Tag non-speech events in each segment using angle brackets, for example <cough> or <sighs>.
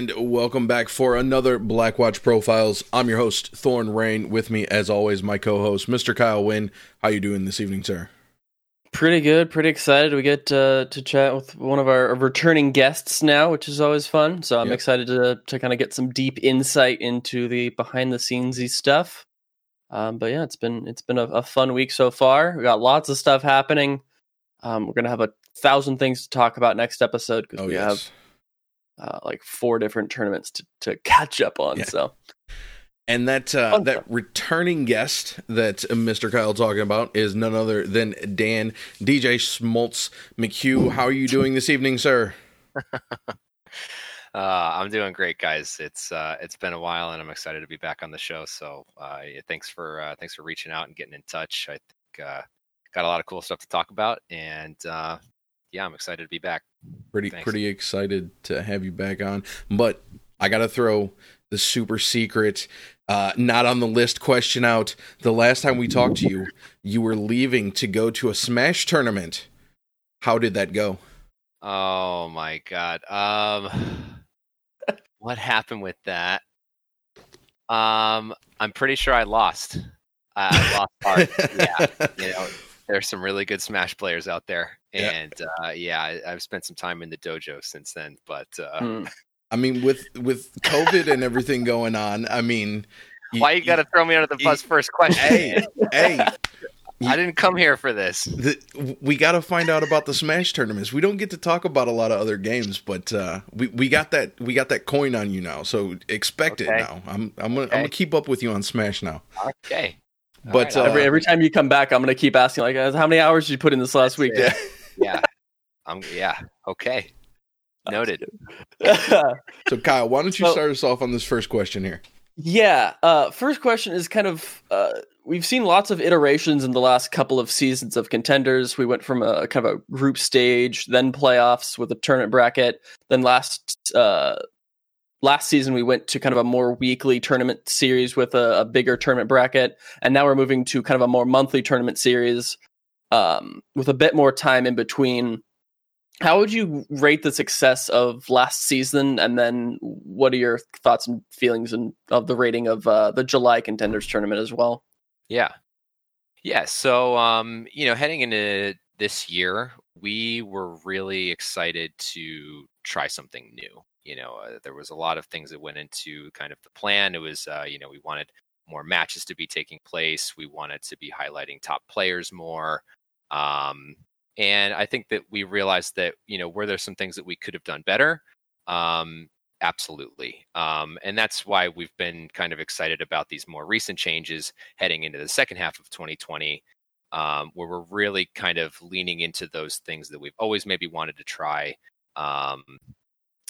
And welcome back for another Blackwatch Profiles. I'm your host, Thorn Rain. With me, as always, my co-host, Mr. Kyle Wynn. How you doing this evening, sir? Pretty good. Pretty excited. We get uh, to chat with one of our returning guests now, which is always fun. So I'm Yep. excited to to kind of get some deep insight into the behind the scenesy stuff. Um, but yeah, it's been it's been a, a fun week so far. We got lots of stuff happening. Um, we're gonna have a thousand things to talk about next episode because Oh we yes. have uh, like four different tournaments to, to catch up on. Yeah. So And that uh, Fun that stuff. returning guest that Mr. Kyle talking about is none other than Dan DJ Smoltz McHugh. How are you doing this evening, sir? <laughs> Uh, I'm doing great, guys. It's uh, it's been a while, and I'm excited to be back on the show. So, uh, yeah, thanks for uh, thanks for reaching out and getting in touch. I think uh, got a lot of cool stuff to talk about, and uh, yeah, I'm excited to be back. Pretty Thanks. pretty excited to have you back on. But I gotta throw the super secret, uh, not on the list question out. The last time we talked to you, you were leaving to go to a Smash tournament. How did that go? Oh my god, um, <sighs> what happened with that? Um, I'm pretty sure I lost. I, I lost hard. <laughs> yeah, you know, there's some really good Smash players out there, Yeah. and uh, yeah, I, I've spent some time in the dojo since then. But uh, hmm. <laughs> I mean, with with COVID and everything going on, I mean, why you got to throw me under the you- bus first question? Hey, hey, <laughs> I didn't come here for this. the, we got to find out about the Smash tournaments. We don't get to talk about a lot of other games, but uh, we we got that we got that coin on you now, so expect it now. I'm I'm gonna, I'm gonna keep up with you on Smash now. Okay. But, right, uh, every every time you come back, I'm gonna keep asking like, uh, how many hours did you put in this last week? Yeah. <laughs> yeah, <laughs> I'm yeah. Okay. Noted. <laughs> So Kyle, why don't you So- start us off on this first question here? Yeah. Uh, first question is kind of uh, we've seen lots of iterations in the last couple of seasons of contenders. We went from a kind of a group stage, then playoffs with a tournament bracket. Then last uh, last season we went to kind of a more weekly tournament series with a, a bigger tournament bracket, and now we're moving to kind of a more monthly tournament series um, with a bit more time in between. How would you rate the success of last season, and then what are your thoughts and feelings and of the rating of uh, the July contenders tournament as well? Yeah. Yeah. So, um, you know, heading into this year, we were really excited to try something new. You know, uh, there was a lot of things that went into kind of the plan. It was, uh, you know, we wanted more matches to be taking place. We wanted to be highlighting top players more. Um, and I think that we realized that, you know, were there some things that we could have done better? Um, absolutely. Um, and that's why we've been kind of excited about these more recent changes heading into the second half of 2020, um, where we're really kind of leaning into those things that we've always maybe wanted to try um,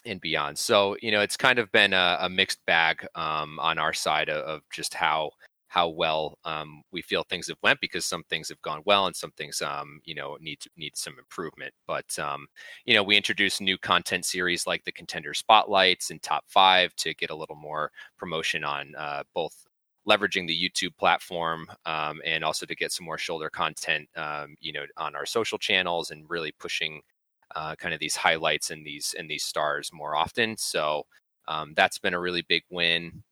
and beyond. So, you know, it's kind of been a, a mixed bag um, on our side of, of just how how well um, we feel things have went because some things have gone well and some things um, you know need need some improvement. But um, you know we introduced new content series like the contender spotlights and top five to get a little more promotion on uh, both leveraging the youtube platform um, and also to get some more shoulder content um, you know on our social channels and really pushing uh, kind of these highlights and these and these stars more often. So um, that's been a really big win.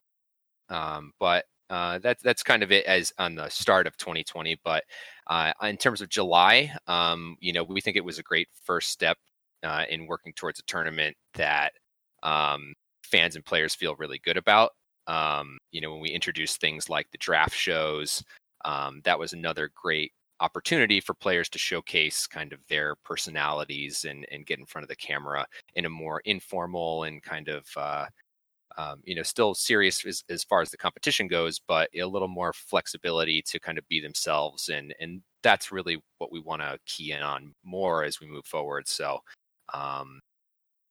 But uh, that's that's kind of it as on the start of 2020. But uh, in terms of July, um, you know, we think it was a great first step uh, in working towards a tournament that um, fans and players feel really good about. Um, you know, when we introduced things like the draft shows, um, that was another great opportunity for players to showcase kind of their personalities and and get in front of the camera in a more informal and kind of uh, um, you know, still serious as, as far as the competition goes, but a little more flexibility to kind of be themselves, and and that's really what we want to key in on more as we move forward. So, um,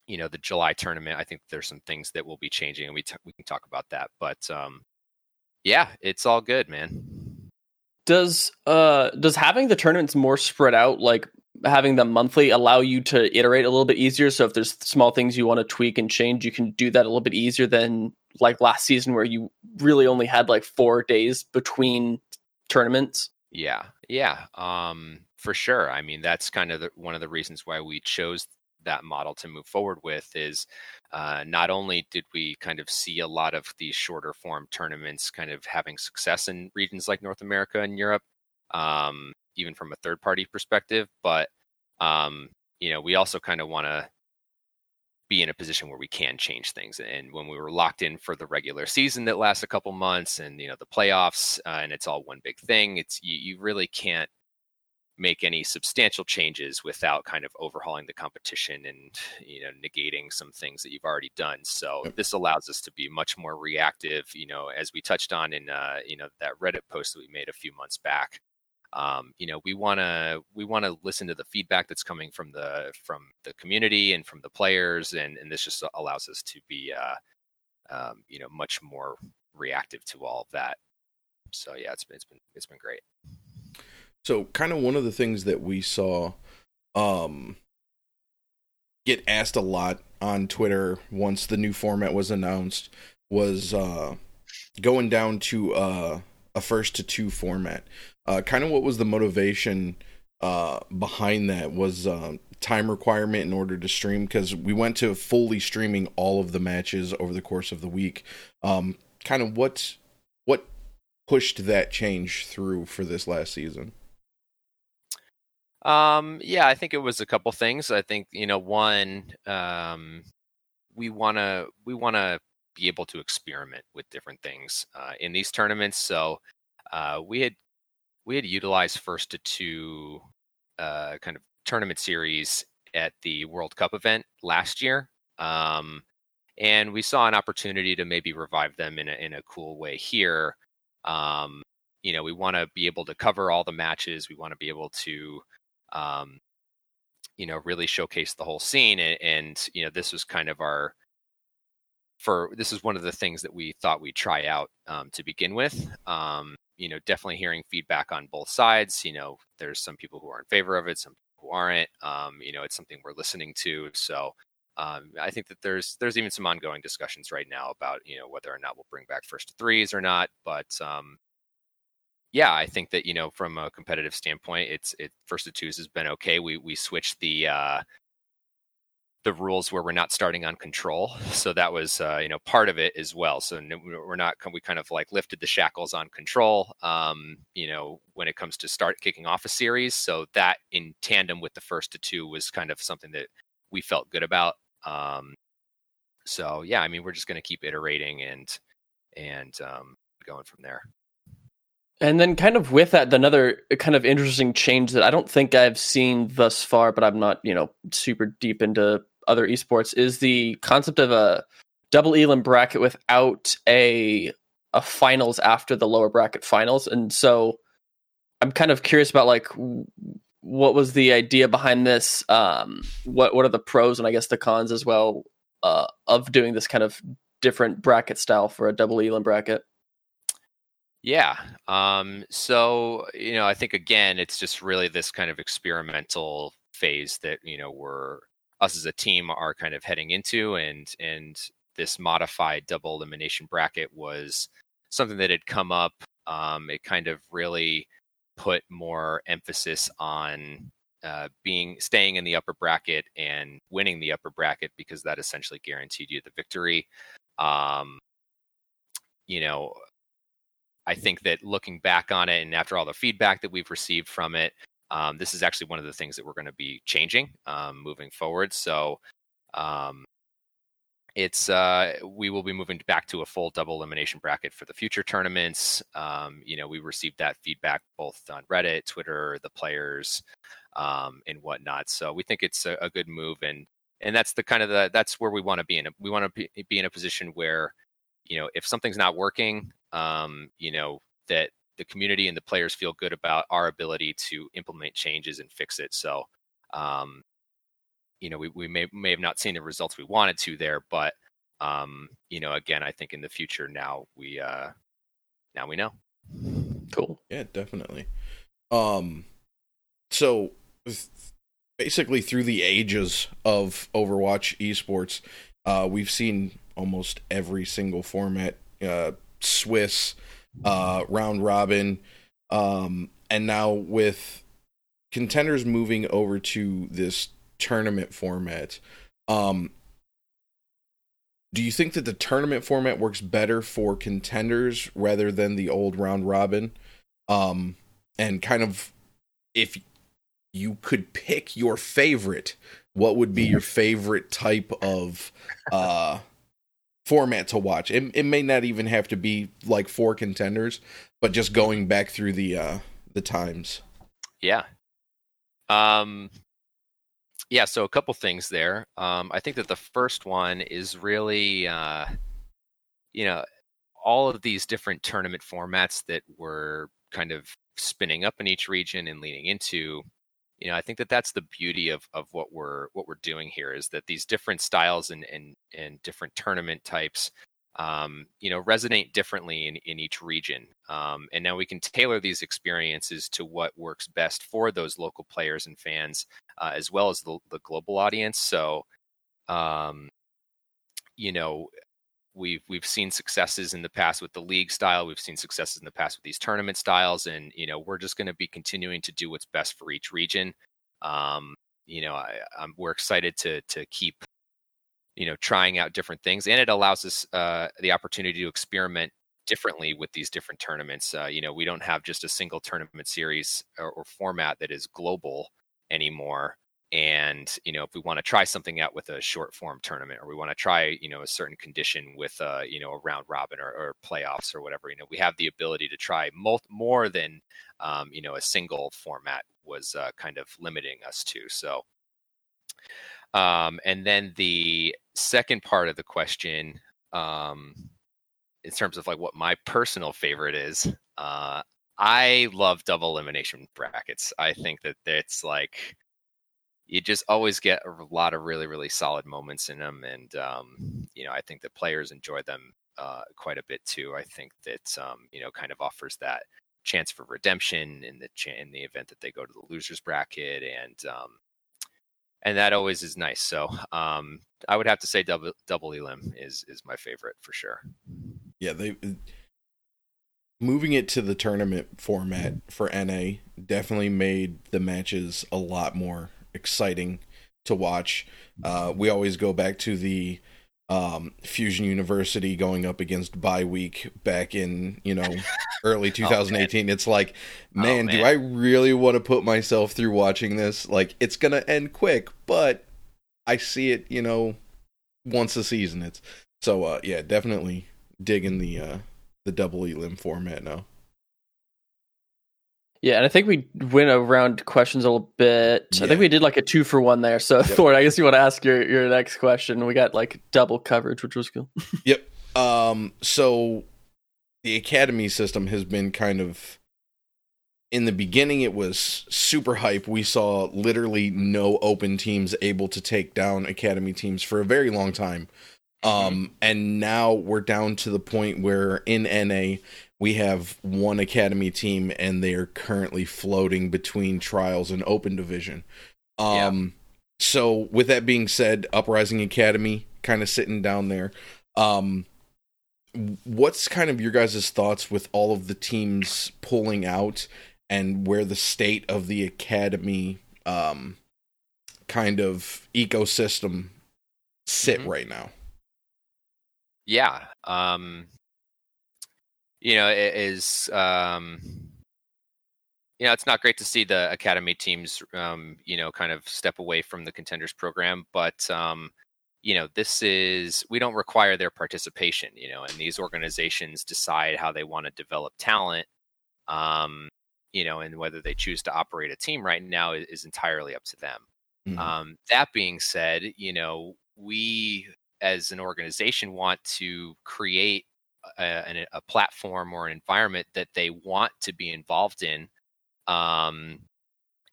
you know, the July tournament, I think there's some things that will be changing, and we t- we can talk about that. But um, yeah, it's all good, man. Does uh does having the tournaments more spread out, like having them monthly, allow you to iterate a little bit easier? So if there's small things you want to tweak and change, you can do that a little bit easier than like last season where you really only had like four days between tournaments. Yeah, yeah, um, for sure. I mean, that's kind of the, one of the reasons why we chose that model to move forward with is uh, not only did we kind of see a lot of these shorter form tournaments kind of having success in regions like North America and Europe, um, even from a third party perspective, but um, you know we also kind of want to be in a position where we can change things. And when we were locked in for the regular season that lasts a couple months, and you know the playoffs, uh, and it's all one big thing, it's you, you really can't make any substantial changes without kind of overhauling the competition and you know negating some things that you've already done so this allows us to be much more reactive you know as we touched on in uh, you know that reddit post that we made a few months back um, you know we want to we want to listen to the feedback that's coming from the from the community and from the players and and this just allows us to be uh, um, you know much more reactive to all of that. So yeah it's been it's been it's been great. So kind of one of the things that we saw um get asked a lot on Twitter once the new format was announced was uh going down to uh a first to two format. Uh, kind of what was the motivation uh, behind that was uh, time requirement in order to stream because we went to fully streaming all of the matches over the course of the week. Um, kind of what what pushed that change through for this last season? Um, yeah, I think it was a couple things. I think you know, one, um, we wanna we wanna be able to experiment with different things uh, in these tournaments. So uh, we had we had utilized first to two uh, kind of tournament series at the World Cup event last year. Um, and we saw an opportunity to maybe revive them in a, in a cool way here. Um, you know, we want to be able to cover all the matches. We want to be able to, um, you know, really showcase the whole scene. And, and, you know, this was kind of our for this is one of the things that we thought we'd try out um, to begin with. Um, you know, definitely hearing feedback on both sides. You know, there's some people who are in favor of it, some who aren't. Um, you know, it's something we're listening to. So um, I think that there's there's even some ongoing discussions right now about you know whether or not we'll bring back first threes or not. But um, yeah, I think that you know from a competitive standpoint, it's it first to twos has been okay. We we switched the uh, the rules where we're not starting on control. So that was, uh, you know, part of it as well. So we're not, we kind of like lifted the shackles on control, um, you know, when it comes to start kicking off a series. So that in tandem with the first to two was kind of something that we felt good about. Um, so yeah, I mean, we're just going to keep iterating and, and um, going from there. And then, kind of with that, another kind of interesting change that I don't think I've seen thus far, but I'm not, you know, super deep into other esports is the concept of a double elim bracket without a a finals after the lower bracket finals. And so i'm kind of curious about like what was the idea behind this? Um what what are the pros and i guess the cons as well uh of doing this kind of different bracket style for a double elim bracket? Yeah um so you know i think again it's just really this kind of experimental phase that you know we're us as a team are kind of heading into and and this modified double elimination bracket was something that had come up um, it kind of really put more emphasis on uh, being staying in the upper bracket and winning the upper bracket because that essentially guaranteed you the victory. Um, you know i think that looking back on it and after all the feedback that we've received from it um, this is actually one of the things that we're going to be changing um, moving forward. So um, it's uh, we will be moving back to a full double elimination bracket for the future tournaments. Um, you know, we received that feedback both on Reddit, Twitter, the players, um, and whatnot. So we think it's a, a, good move, and and that's the kind of the that's where we want to be in. A, we want to be, in a position where you know if something's not working, um, you know that the community and the players feel good about our ability to implement changes and fix it. So, um, you know, we, we may may have not seen the results we wanted to there, but um, you know, again, I think in the future now we uh, now we know. Cool. Yeah, definitely. Um, so basically through the ages of Overwatch esports, uh, we've seen almost every single format. Uh, Swiss, uh, round robin, um, and now with contenders moving over to this tournament format. Um, do you think that the tournament format works better for contenders rather than the old round robin? Um, and kind of if you could pick your favorite, what would be your favorite type of uh format to watch? It, it may not even have to be like four contenders, but just going back through the uh the times. Yeah. Um yeah, so a couple things there. Um, I think that the first one is really, uh, you know, all of these different tournament formats that we're kind of spinning up in each region and leaning into. You know, I think that that's the beauty of of what we're what we're doing here is that these different styles and and and different tournament types um, you know, resonate differently in, in each region. Um, and now we can tailor these experiences to what works best for those local players and fans, uh, as well as the, the global audience. So, um, you know, we've we've seen successes in the past with the league style. We've seen successes in the past with these tournament styles, and you know, we're just going to be continuing to do what's best for each region. Um, you know, I, I'm, we're excited to to keep you know trying out different things and it allows us uh, the opportunity to experiment differently with these different tournaments uh, you know we don't have just a single tournament series or, or format that is global anymore and you know if we want to try something out with a short form tournament or we want to try you know a certain condition with uh you know a round robin or, or playoffs or whatever you know we have the ability to try mo- more than um, you know a single format was uh, kind of limiting us to so um, and then the second part of the question, um, in terms of like what my personal favorite is, uh, I love double elimination brackets. I think that it's like you just always get a lot of really really solid moments in them, and um, you know I think that players enjoy them uh, quite a bit too. I think that um, you know kind of offers that chance for redemption in the ch- in the event that they go to the losers bracket, and um, and that always is nice. So um, I would have to say double double elim is is my favorite for sure. Yeah, they uh, moving it to the tournament format for NA definitely made the matches a lot more exciting to watch. Uh, we always go back to the um, Fusion University going up against Bye Week back in you know <laughs> early 2018. oh, it's like, man, oh, man, do I really want to put myself through watching this? Like, it's gonna end quick, but I see it, you know, once a season. It's so uh, yeah, definitely digging the uh, the double elim format now. Yeah, and I think we went around questions a little bit. Yeah. I think we did like a two for one there. So, yep. Thor, I guess you want to ask your, your next question. We got like double coverage, which was cool. <laughs> yep. Um. So, the academy system has been kind of. In the beginning, it was super hype. We saw literally no open teams able to take down academy teams for a very long time. Mm-hmm. Um, and now we're down to the point where in NA we have one academy team and they are currently floating between trials and open division. Um yeah. so with that being said, Uprising Academy kind of sitting down there. Um what's kind of your guys' thoughts with all of the teams pulling out and where the state of the academy um kind of ecosystem sit mm-hmm. right now? Yeah. Um you know, is um, you know, it's not great to see the academy teams, um, you know, kind of step away from the contenders program, but um, you know, this is we don't require their participation, you know, and these organizations decide how they want to develop talent. Um, you know, and whether they choose to operate a team right now is, is entirely up to them. Mm-hmm. Um, that being said, you know, we as an organization want to create a, a, platform or an environment that they want to be involved in um,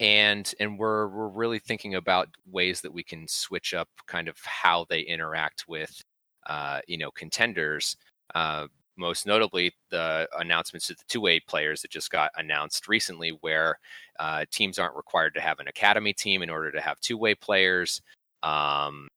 and and we're we're really thinking about ways that we can switch up kind of how they interact with uh, you know contenders uh, most notably the announcements of the two-way players that just got announced recently where uh, teams aren't required to have an academy team in order to have two-way players um,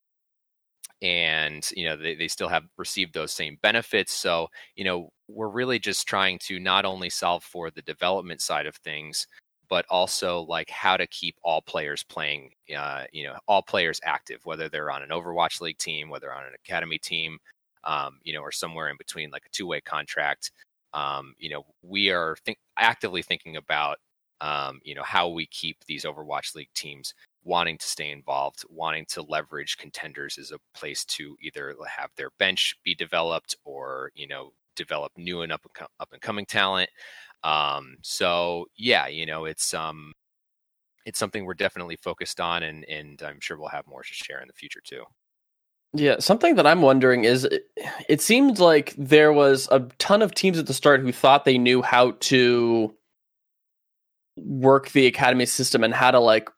and you know they, they still have received those same benefits so you know we're really just trying to not only solve for the development side of things but also like how to keep all players playing, uh, you know, all players active, whether they're on an Overwatch League team, whether on an academy team, um, you know, or somewhere in between, like a two-way contract. Um, you know, we are think- actively thinking about, um, you know, how we keep these Overwatch League teams wanting to stay involved, wanting to leverage contenders as a place to either have their bench be developed or you know develop new and up and, up and coming talent. Um, so yeah, you know, it's um, it's something we're definitely focused on, and and I'm sure we'll have more to share in the future too. Yeah, something that I'm wondering is it, it seemed like there was a ton of teams at the start who thought they knew how to work the academy system and how to like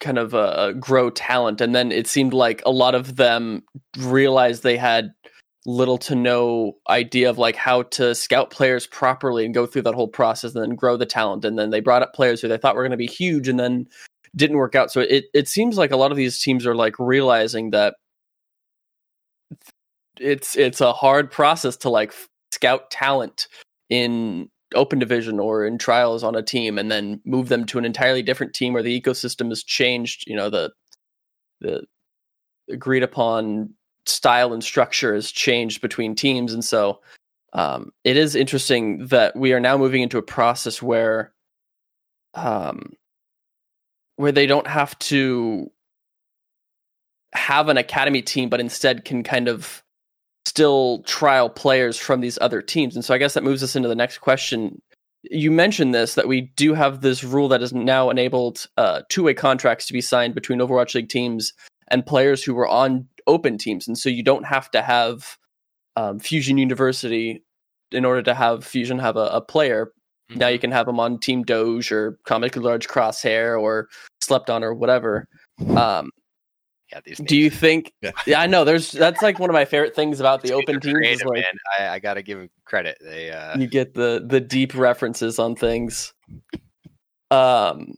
kind of uh, grow talent and then it seemed like a lot of them realized they had little to no idea of like how to scout players properly and go through that whole process and then grow the talent and then they brought up players who they thought were going to be huge and then didn't work out. So it it seems like a lot of these teams are like realizing that it's it's a hard process to like scout talent in open division or in trials on a team and then move them to an entirely different team where the ecosystem has changed you know the the agreed upon style and structure has changed between teams. And so um, it is interesting that we are now moving into a process where um, where they don't have to have an academy team but instead can kind of still trial players from these other teams. And so I guess that moves us into the next question. You mentioned this that we do have this rule that has now enabled uh, two way contracts to be signed between Overwatch League teams and players who were on open teams. And so you don't have to have um, Fusion University in order to have Fusion have a, a player. Mm-hmm. Now you can have them on Team Doge or Comic Large Crosshair or Slept On or whatever. Um, yeah, these. Do you think? <laughs> Yeah. yeah. I know. There's that's like one of my favorite things about the open teams. Creative, like, I, I got to give them credit. They uh... you get the the deep references on things. Um,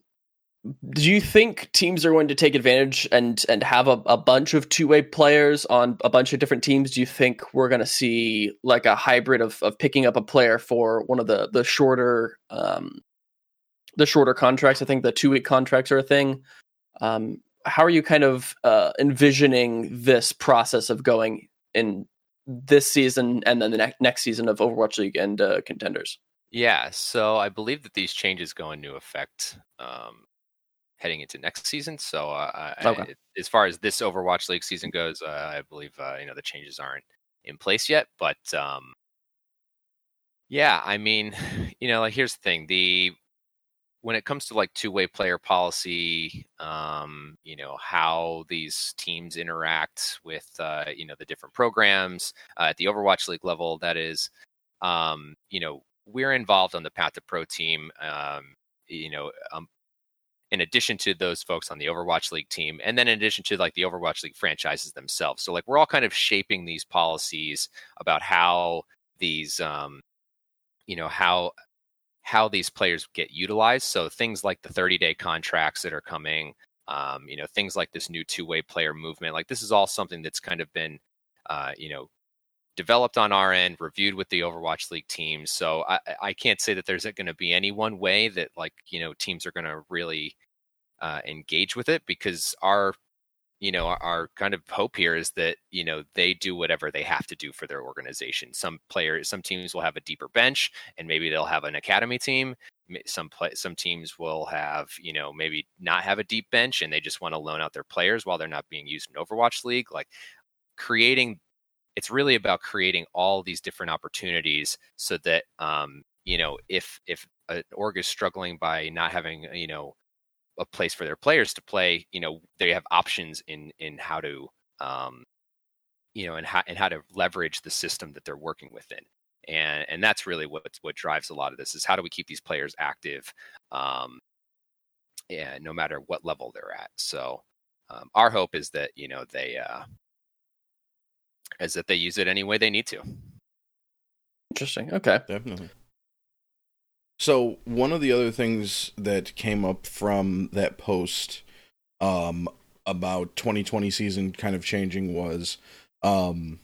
do you think teams are going to take advantage and and have a, a bunch of two way players on a bunch of different teams? Do you think we're going to see like a hybrid of of picking up a player for one of the the shorter um the shorter contracts? I think the two week contracts are a thing. Um, how are you kind of uh, envisioning this process of going in this season and then the ne- next season of Overwatch League and uh, contenders? Yeah, so I believe that these changes go into effect um, heading into next season. So, uh, okay. I, as far as this Overwatch League season goes, uh, I believe uh, you know the changes aren't in place yet. But um, yeah, I mean, <sighs> you know, like here's the thing: the when it comes to like two-way player policy um, you know how these teams interact with uh, you know the different programs uh, at the overwatch league level that is um, you know we're involved on the path to pro team um, you know um, in addition to those folks on the overwatch league team and then in addition to like the overwatch league franchises themselves. So like we're all kind of shaping these policies about how these um, you know how how these players get utilized. So things like the 30 day contracts that are coming, um, you know, things like this new two way player movement, like this is all something that's kind of been, uh, you know, developed on our end, reviewed with the Overwatch League teams. So I, I can't say that there's going to be any one way that like, you know, teams are going to really uh, engage with it because our you know our, our, kind of hope here is that you know they do whatever they have to do for their organization. Some players some teams will have a deeper bench and maybe they'll have an academy team. Some play, some teams will have you know maybe not have a deep bench and they just want to loan out their players while they're not being used in overwatch league. Like creating it's really about creating all these different opportunities so that um you know if if an org is struggling by not having you know a place for their players to play, you know, they have options in in how to um, you know, and how and how to leverage the system that they're working within. And and that's really what what drives a lot of this is how do we keep these players active um yeah, no matter what level they're at. So um, our hope is that, you know, they uh is that they use it any way they need to. Interesting. Okay. Definitely. So one of the other things that came up from that post um, about 2020 season kind of changing was um,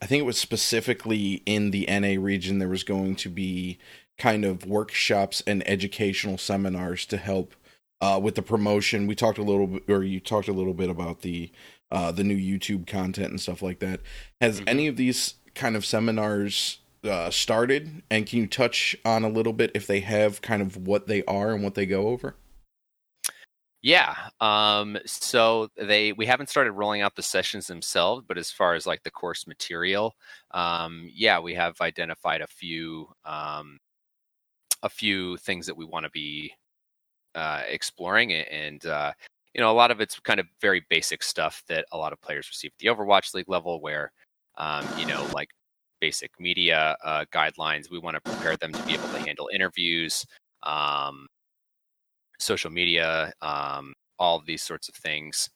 I think it was specifically in the NA region there was going to be kind of workshops and educational seminars to help uh, with the promotion. We talked a little bit, or you talked a little bit about the uh, the new YouTube content and stuff like that. Has mm-hmm. any of these kind of seminars uh, started? And can you touch on a little bit if they have kind of what they are and what they go over? Yeah. Um, so they we haven't started rolling out the sessions themselves, but as far as like the course material, um, yeah, we have identified a few um, a few things that we want to be uh, exploring, and uh, you know, a lot of it's kind of very basic stuff that a lot of players receive at the Overwatch League level, where um, you know, like basic media uh, guidelines. We want to prepare them to be able to handle interviews, um, social media, um, all these sorts of things.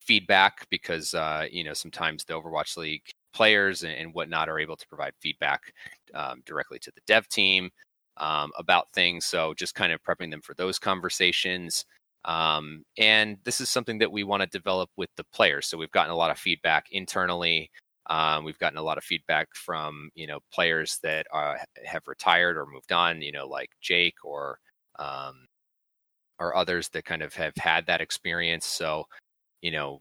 Feedback, because uh, you know sometimes the Overwatch League players and, and whatnot are able to provide feedback um, directly to the dev team um, about things. So just kind of prepping them for those conversations. Um, and this is something that we want to develop with the players. So we've gotten a lot of feedback internally. Um, we've gotten a lot of feedback from you know players that uh, have retired or moved on. You know, like Jake or um, or others that kind of have had that experience. So you know,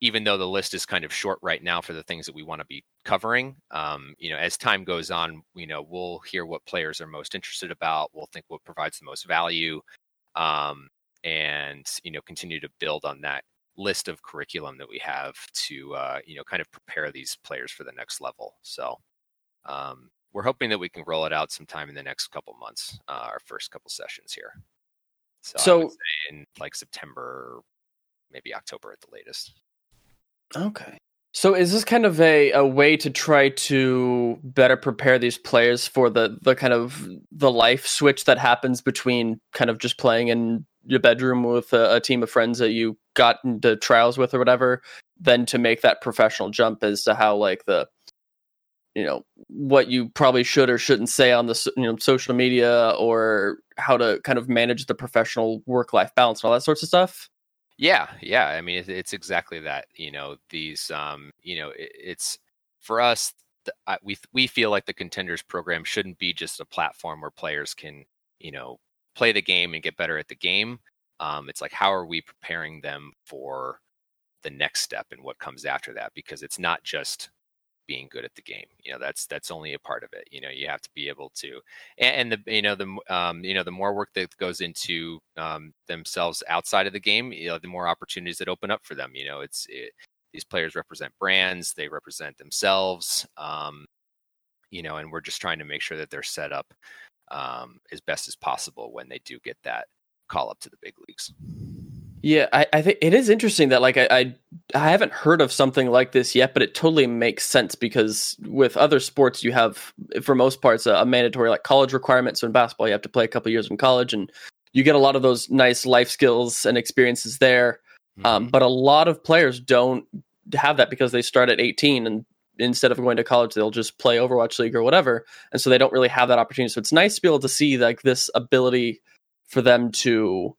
even though the list is kind of short right now for the things that we want to be covering, um, you know, as time goes on, you know, we'll hear what players are most interested about. We'll think what provides the most value, um, and you know, continue to build on that list of curriculum that we have to uh, you know kind of prepare these players for the next level. So um, we're hoping that we can roll it out sometime in the next couple months. Uh, our first couple sessions here. So, so in like September, maybe October at the latest. Okay. So is this kind of a, a way to try to better prepare these players for the, the kind of the life switch that happens between kind of just playing in your bedroom with a, a team of friends that you got into trials with or whatever, then to make that professional jump as to how like the you know what you probably should or shouldn't say on the you know social media or how to kind of manage the professional work life balance and all that sorts of stuff yeah, yeah. I mean, it's exactly that. You know, these, um, you know, it's for us. we we feel like the contenders program shouldn't be just a platform where players can, you know, play the game and get better at the game. Um, it's like how are we preparing them for the next step and what comes after that? Because it's not just being good at the game. You know, that's that's only a part of it. You know, you have to be able to, and, and the you know the um, you know the more work that goes into um, themselves outside of the game, you know, the more opportunities that open up for them. You know, it's it, these players represent brands, they represent themselves. Um, you know, and we're just trying to make sure that they're set up um, as best as possible when they do get that call up to the big leagues. Yeah, I, I think it is interesting that like I, I, I haven't heard of something like this yet, but it totally makes sense because with other sports you have for most parts a, a mandatory like college requirement. So in basketball you have to play a couple years in college, and you get a lot of those nice life skills and experiences there. Mm-hmm. Um, but a lot of players don't have that because they start at 18 and instead of going to college they'll just play Overwatch League or whatever, and so they don't really have that opportunity. So it's nice to be able to see like this ability for them to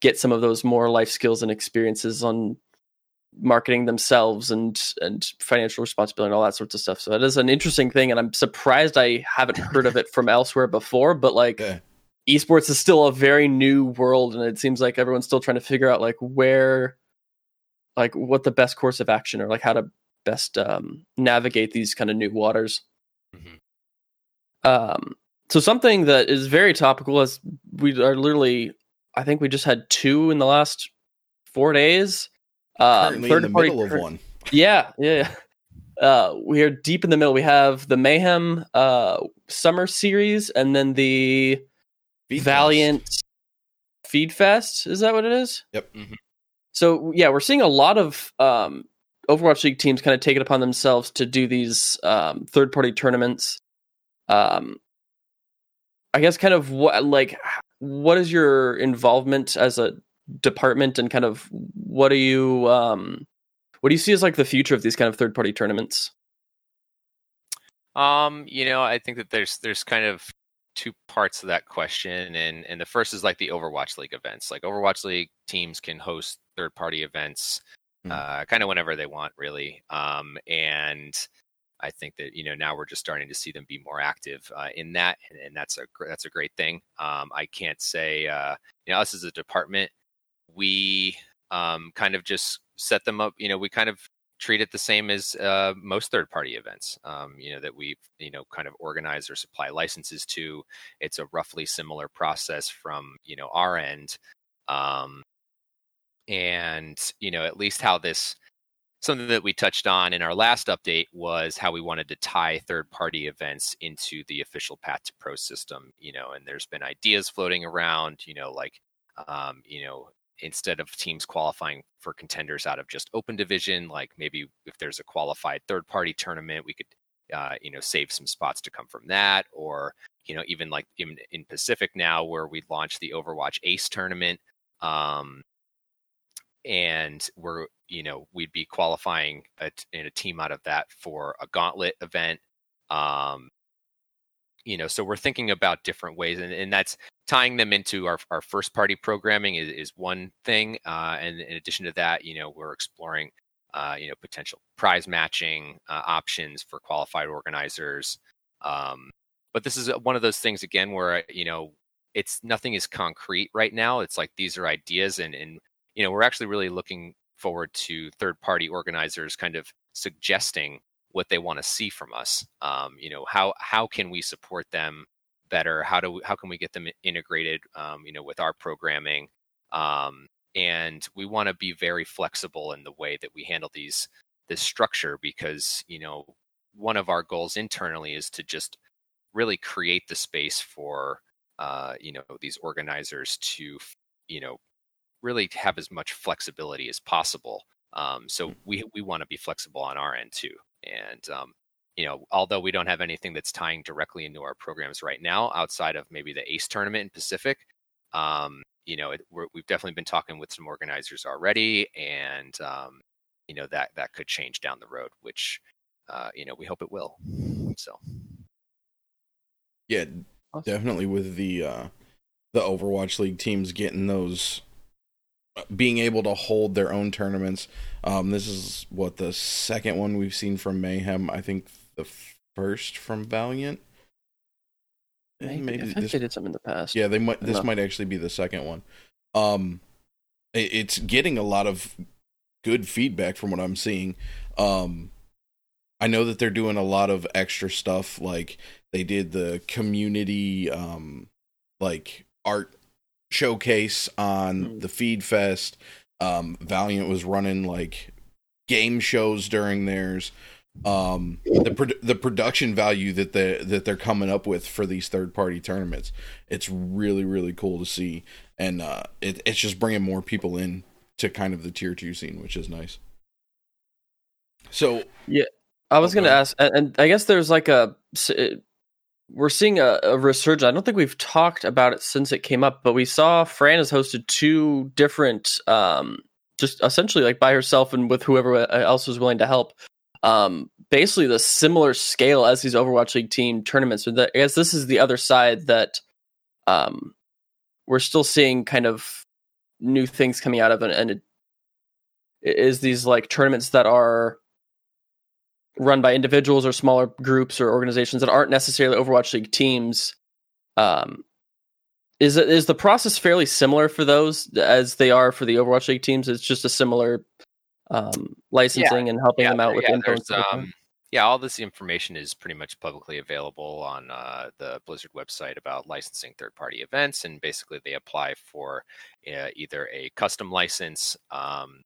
get some of those more life skills and experiences on marketing themselves and and financial responsibility and all that sorts of stuff. So it is an interesting thing, and I'm surprised I haven't heard of it from elsewhere before. But like, yeah. esports is still a very new world, and it seems like everyone's still trying to figure out like where, like, what the best course of action or like how to best um, navigate these kind of new waters. Mm-hmm. Um. So something that is very topical is we are literally I think we just had two in the last four days. Um, third in the middle of one. Yeah, yeah. Uh, we are deep in the middle. We have the Mayhem uh, Summer Series, and then the Feed Valiant Fest. Feed Fest. Is that what it is? Yep. Mm-hmm. So yeah, we're seeing a lot of um, Overwatch League teams kind of take it upon themselves to do these um, third-party tournaments. Um, I guess kind of what like what is your involvement as a department and kind of what do you um what do you see as like the future of these kind of third party tournaments um you know i think that there's there's kind of two parts of that question and and the first is like the overwatch league events like overwatch league teams can host third party events mm. uh kind of whenever they want really um and I think that you know now we're just starting to see them be more active uh, in that, and, and, that's a that's a great thing. Um, I can't say uh, you know us as a department, we um, kind of just set them up. You know, we kind of treat it the same as uh, most third party events um, you know that we you know kind of organize or supply licenses to it's a roughly similar process from you know our end um, and you know at least how this something that we touched on in our last update was how we wanted to tie third party events into the official path to pro system you know and there's been ideas floating around you know like um, you know instead of teams qualifying for contenders out of just open division like maybe if there's a qualified third party tournament we could uh, you know save some spots to come from that or you know even like in, in pacific now where we launched the overwatch ace tournament um, and we're you know we'd be qualifying a, in a team out of that for a gauntlet event um, you know so we're thinking about different ways and, and that's tying them into our, our first party programming is, is one thing uh, and in addition to that you know we're exploring uh, you know potential prize matching uh, options for qualified organizers um, but this is one of those things again where you know it's nothing is concrete right now it's like these are ideas and and you know we're actually really looking forward to third party organizers kind of suggesting what they want to see from us. Um, you know, how how can we support them better? How do we, how can we get them integrated? Um, you know, with our programming. Um, and we want to be very flexible in the way that we handle these this structure because you know one of our goals internally is to just really create the space for uh, you know these organizers to you know really have as much flexibility as possible. Um, so mm. we we want to be flexible on our end too. And um, you know, although we don't have anything that's tying directly into our programs right now, outside of maybe the ACE tournament in Pacific, um, you know, it, we have definitely been talking with some organizers already, and um, you know that that could change down the road, which uh, you know we hope it will. So, yeah, awesome. definitely with the uh, the Overwatch League teams getting those being able to hold their own tournaments. Um, this is what the second one we've seen from Mayhem. I think the first from Valiant. Maybe, Maybe I this, they did some in the past. Yeah, they might. This might actually be the second one. Um, it, it's getting a lot of good feedback from what I'm seeing. Um, I know that they're doing a lot of extra stuff, like they did the community, um, like art showcase on mm. the Feed Fest. Um, Valiant was running like game shows during theirs. Um, the pro- the production value that they that they're coming up with for these third party tournaments, it's really really cool to see, and uh, it, it's just bringing more people in to kind of the tier two scene, which is nice. So yeah, I was going to ask, and I guess there's like a we're seeing a, a, resurgence. I don't think we've talked about it since it came up, but we saw Fran has hosted two different, um, just essentially like by herself and with whoever else was willing to help. Um, basically the similar scale as these Overwatch League team tournaments. But I guess this is the other side that um, we're still seeing kind of new things coming out of, it, and it is these like tournaments that are run by individuals or smaller groups or organizations that aren't necessarily Overwatch League teams. Um, is is the process fairly similar for those as they are for the Overwatch League teams? It's just a similar um, licensing yeah. and helping yeah, them out with yeah, info. Um, yeah, all this information is pretty much publicly available on uh, the Blizzard website about licensing third-party events, and basically they apply for uh, either a custom license um,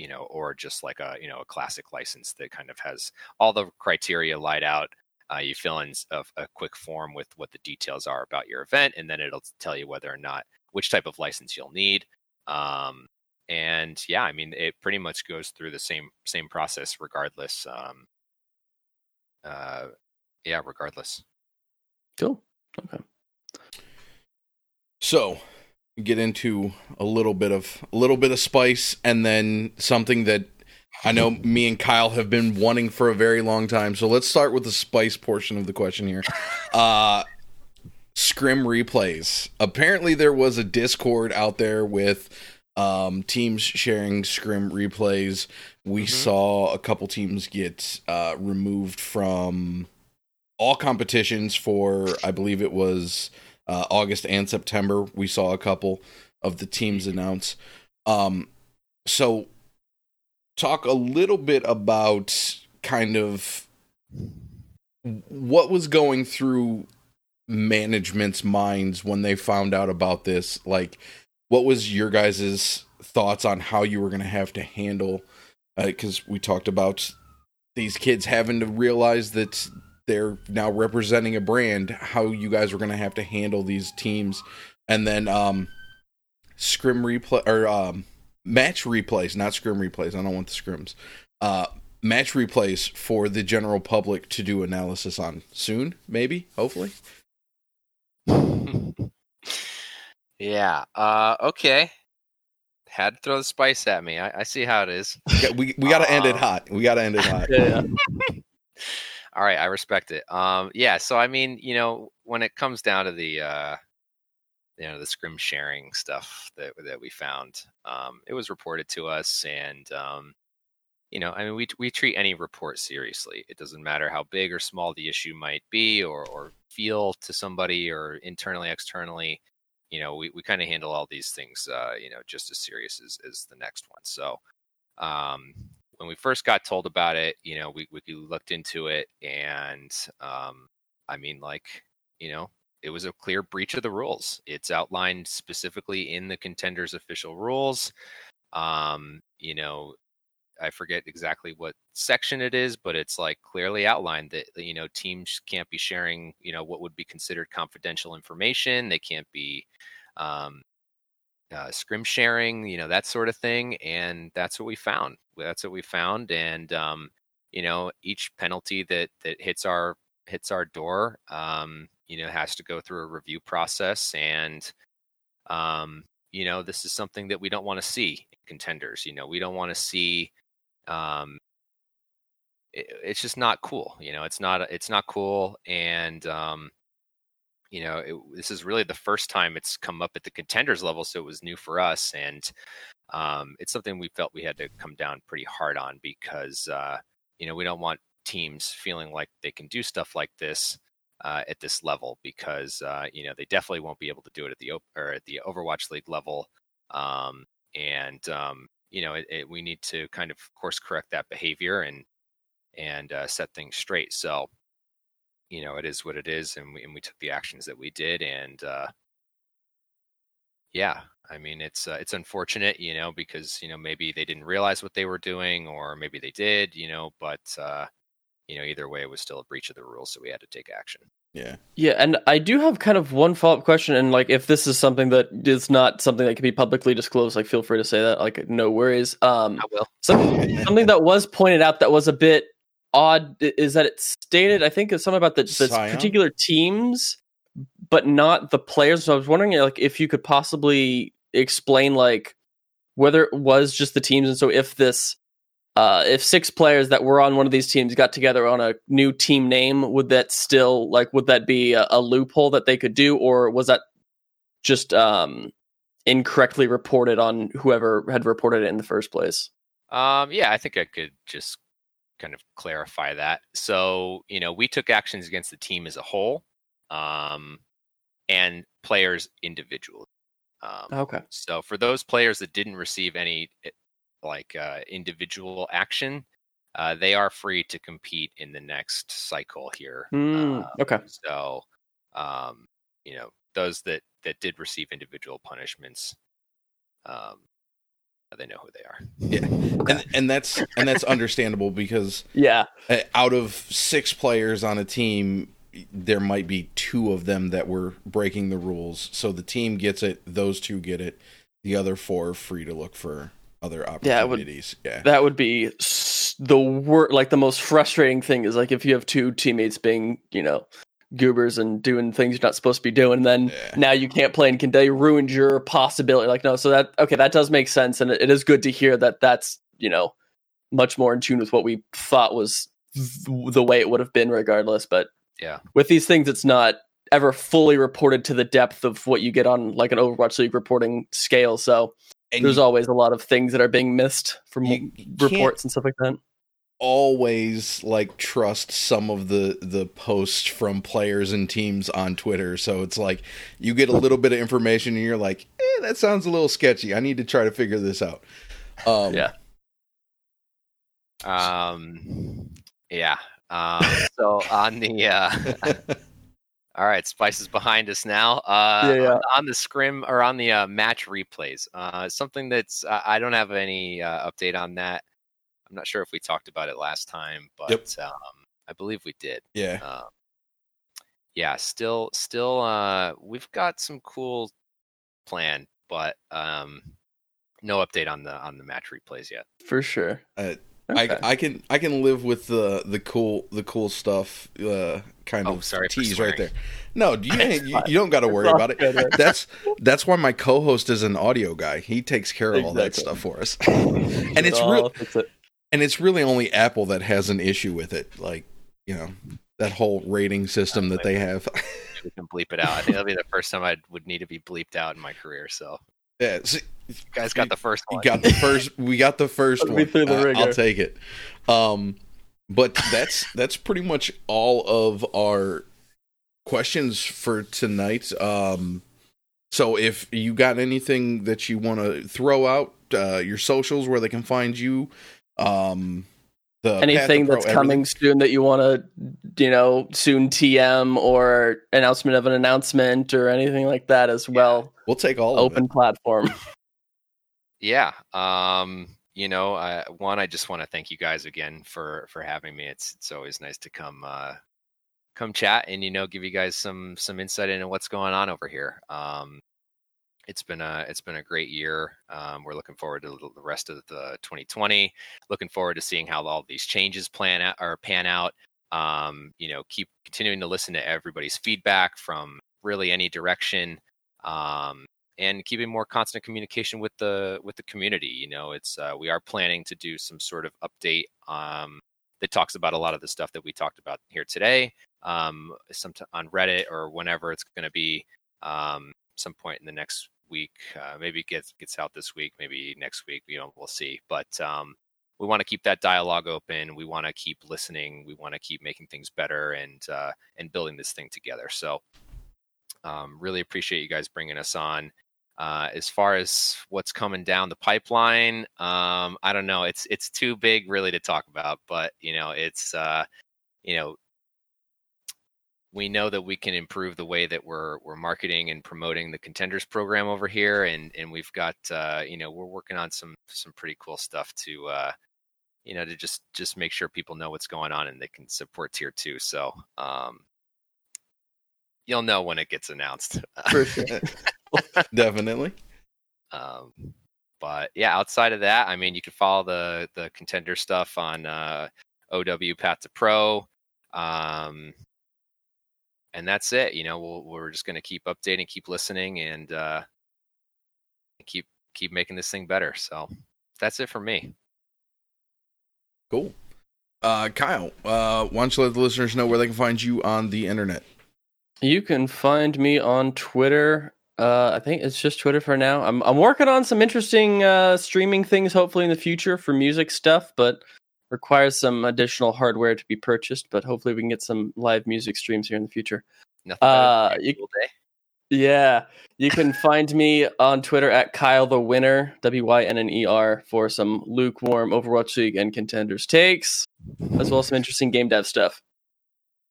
you know, or just like a you know a classic license that kind of has all the criteria laid out. Uh, you fill in a, a, quick form with what the details are about your event, and then it'll tell you whether or not which type of license you'll need. Um, and yeah, I mean, it pretty much goes through the same same process regardless. Um, uh, yeah, regardless. Cool. Okay. So get into a little bit of a little bit of spice and then something that I know me and Kyle have been wanting for a very long time. So let's start with the spice portion of the question here. <laughs> Uh Scrim replays. Apparently there was a Discord out there with um, teams sharing scrim replays. We Mhm. saw a couple teams get uh, removed from all competitions for, I believe it was uh, August and September. We saw a couple of the teams announce. Um, so, talk a little bit about kind of what was going through management's minds when they found out about this like what was your guys' thoughts on how you were going to have to handle because we talked about these kids having to realize that they're now representing a brand how you guys are going to have to handle these teams and then um scrim replay or um match replays not scrim replays i don't want the scrims uh match replays for the general public to do analysis on soon maybe hopefully <laughs> yeah. Uh, okay. Had to throw the spice at me. I, I see how it is. Yeah, we we got to end it Um, hot. We got to end it hot. <laughs> Yeah, <laughs> All right, I respect it. Um, yeah. So I mean, you know, when it comes down to the, uh, you know, the scrim sharing stuff that that we found, um, it was reported to us, and um, you know, I mean, we we treat any report seriously. It doesn't matter how big or small the issue might be, or or feel to somebody, or internally, externally. You know, we, we kind of handle all these things, uh, you know, just as serious as, as the next one. So, um, when we first got told about it, you know, we, we looked into it and um, I mean, like, you know, it was a clear breach of the rules. It's outlined specifically in the contenders official rules. Um, you know, I forget exactly what section it is, but it's like clearly outlined that you know teams can't be sharing you know what would be considered confidential information. They can't be um, uh, scrim sharing, you know that sort of thing, and that's what we found. That's what we found, and um, you know each penalty that that hits our hits our door, um, you know, has to go through a review process, and um, you know this is something that we don't want to see contenders. You know, we don't want to see um it, it's just not cool you know it's not it's not cool and um you know it, this is really the first time it's come up at the contenders level so it was new for us and um it's something we felt we had to come down pretty hard on because uh you know we don't want teams feeling like they can do stuff like this uh, at this level because uh, you know they definitely won't be able to do it at the or at the Overwatch League level, um, and um, you know, it, it, we need to kind of course correct that behavior and and uh, set things straight. So, you know, it is what it is, and we and we took the actions that we did, and uh, yeah, I mean, it's uh, it's unfortunate, you know, because you know maybe they didn't realize what they were doing, or maybe they did, you know, but uh, you know, either way, it was still a breach of the rules, so we had to take action. Yeah. Yeah, and I do have kind of one follow up question, and like if this is something that is not something that can be publicly disclosed, like feel free to say that. Like no worries. Um, I will. something something that was pointed out that was a bit odd is that it stated I think it's something about the, the particular teams, but not the players. So I was wondering like if you could possibly explain like whether it was just the teams, and so if this uh, if six players that were on one of these teams got together on a new team name, would that still like would that be a, a loophole that they could do, or was that just um, incorrectly reported on whoever had reported it in the first place? Um, yeah, I think I could just kind of clarify that. So, you know, we took actions against the team as a whole, um, and players individually. Um, Okay. So, for those players that didn't receive any like uh, individual action, uh, they are free to compete in the next cycle here. Hmm, Uh, okay. so, um, you know, those that that did receive individual punishments, um, they know who they are. Yeah. <laughs> And and that's and that's understandable because <laughs> Yeah. out of 6 players on a team there might be two of them that were breaking the rules. So the team gets it, those two get it. The other four are free to look for other Yeah, it would- opportunities. Yeah. That would be the wor- like the most frustrating thing is like if you have two teammates being, you know, goobers and doing things you're not supposed to be doing, then Yeah. now you can't play and can they ruined your possibility. Like no, so that okay, that does make sense, and it, it is good to hear that that's you know much more in tune with what we thought was the way it would have been regardless. But Yeah. with these things, it's not ever fully reported to the depth of what you get on like an Overwatch League reporting scale. So and There's you, always a lot of things that are being missed from you- you can't reports and stuff like that. Always like trust some of the the posts from players and teams on Twitter. So it's like you get a little bit of information and you're like, eh, that sounds a little sketchy. I need to try to figure this out. Um, Yeah. Um, yeah. Um, so on the uh, <laughs> all right, Spice is behind us now. Uh, Yeah, yeah. On, on the scrim or on the uh, match replays, uh, something that's I I don't have any uh, update on that. I'm not sure if we talked about it last time, but Yep. um, I believe we did. yeah. Um, yeah, still, still, uh, we've got some cool plan, but um, no update on the on the match replays yet. For sure. Uh, Okay. I, I can I can live with the the cool the cool stuff uh, kind Oh, of sorry for tease right there. No, <laughs> you ain't, you, you don't got to worry about it. That's <laughs> that's why my co-host is an audio guy. He takes care of all that stuff for us. <laughs> and it's Oh, real fix it. And it's really only Apple that has an issue with it. Like, you know, that whole rating system that they have. <laughs> We can bleep it out. I think that'll be the first time I would need to be bleeped out in my career. So yeah, see, you guys got the first one. got the first. We got the first one. through the I- I'll take it. Um, but that's that's pretty much all of our questions for tonight. Um, so if you got anything that you want to throw out, uh, your socials where they can find you, um, the Path to Anything Pro, that's everything. coming soon that you want to, you know, soon TM or announcement of an announcement or anything like that as well. We'll take all of Open it. platform. <laughs> yeah. Um, you know, I, one, I just want to thank you guys again for for having me. It's it's always nice to come uh, come chat and you know give you guys some some insight into what's going on over here. Um, it's been a it's been a great year. Um, we're looking forward to the rest of the 2020. Looking forward to seeing how all these changes plan out or pan out. Um, you know, keep continuing to listen to everybody's feedback from really any direction. Um, and keeping more constant communication with the with the community. You know, it's uh, we are planning to do some sort of update um, that talks about a lot of the stuff that we talked about here today. Um, on Reddit or whenever it's going to be, um, some point in the next week. Uh, maybe gets gets out this week, maybe next week. You know, we'll see. But um, we want to keep that dialogue open. We want to keep listening. We want to keep making things better and uh, and building this thing together. So, um, really appreciate you guys bringing us on. Uh, as far as what's coming down the pipeline, um, I don't know. It's it's too big really to talk about, but you know, it's uh, you know, we know that we can improve the way that we're we're marketing and promoting the contenders program over here, and and we've got uh, you know we're working on some some pretty cool stuff to uh, you know to just just make sure people know what's going on and they can support tier two. So um, you'll know when it gets announced. For sure. <laughs> <laughs> Definitely. Um, but yeah, outside of that, I mean, you can follow the the contender stuff on uh, OW Path to Pro, um, and that's it. You know, we'll, we're just going to keep updating, keep listening, and uh, keep keep making this thing better. So that's it for me. Cool. Uh, Kyle, uh, why don't you let the listeners know where they can find you on the internet? You can find me on Twitter. Uh, I think it's just Twitter for now. I'm I'm working on some interesting uh, streaming things, hopefully in the future for music stuff, but requires some additional hardware to be purchased. But hopefully we can get some live music streams here in the future. Nothing Uh, you- day. Yeah, you can <laughs> find me on Twitter at Kyle the Wynner, W Y N N E R, for some lukewarm Overwatch League and contenders takes, as well as some interesting game dev stuff.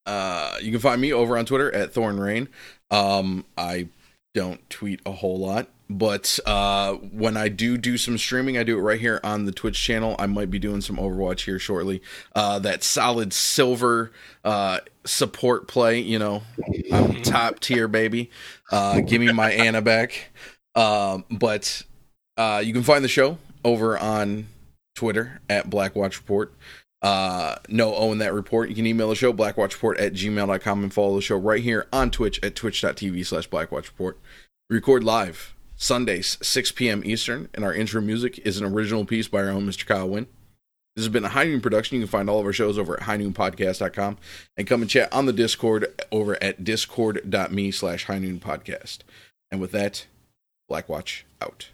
Uh, you can find me over on Twitter at Thorn Rain. Um, I don't tweet a whole lot, but uh, when I do do some streaming, I do it right here on the Twitch channel. I might be doing some Overwatch here shortly. Uh, that solid silver uh, support play, you know, I'm top tier, baby. Uh, give me my <laughs> Ana back. Um, but uh, you can find the show over on Twitter at Blackwatch Report uh no own that report you can email the show blackwatchreport at gmail.com and follow the show right here on twitch at twitch.tv slash blackwatchreport record live sundays 6 p.m eastern and our intro music is an original piece by our own mr kyle wynn this has been a high noon production. You can find all of our shows over at highnoonpodcast.com and come and chat on the discord over at discord.me slash high noon podcast. And with that blackwatch out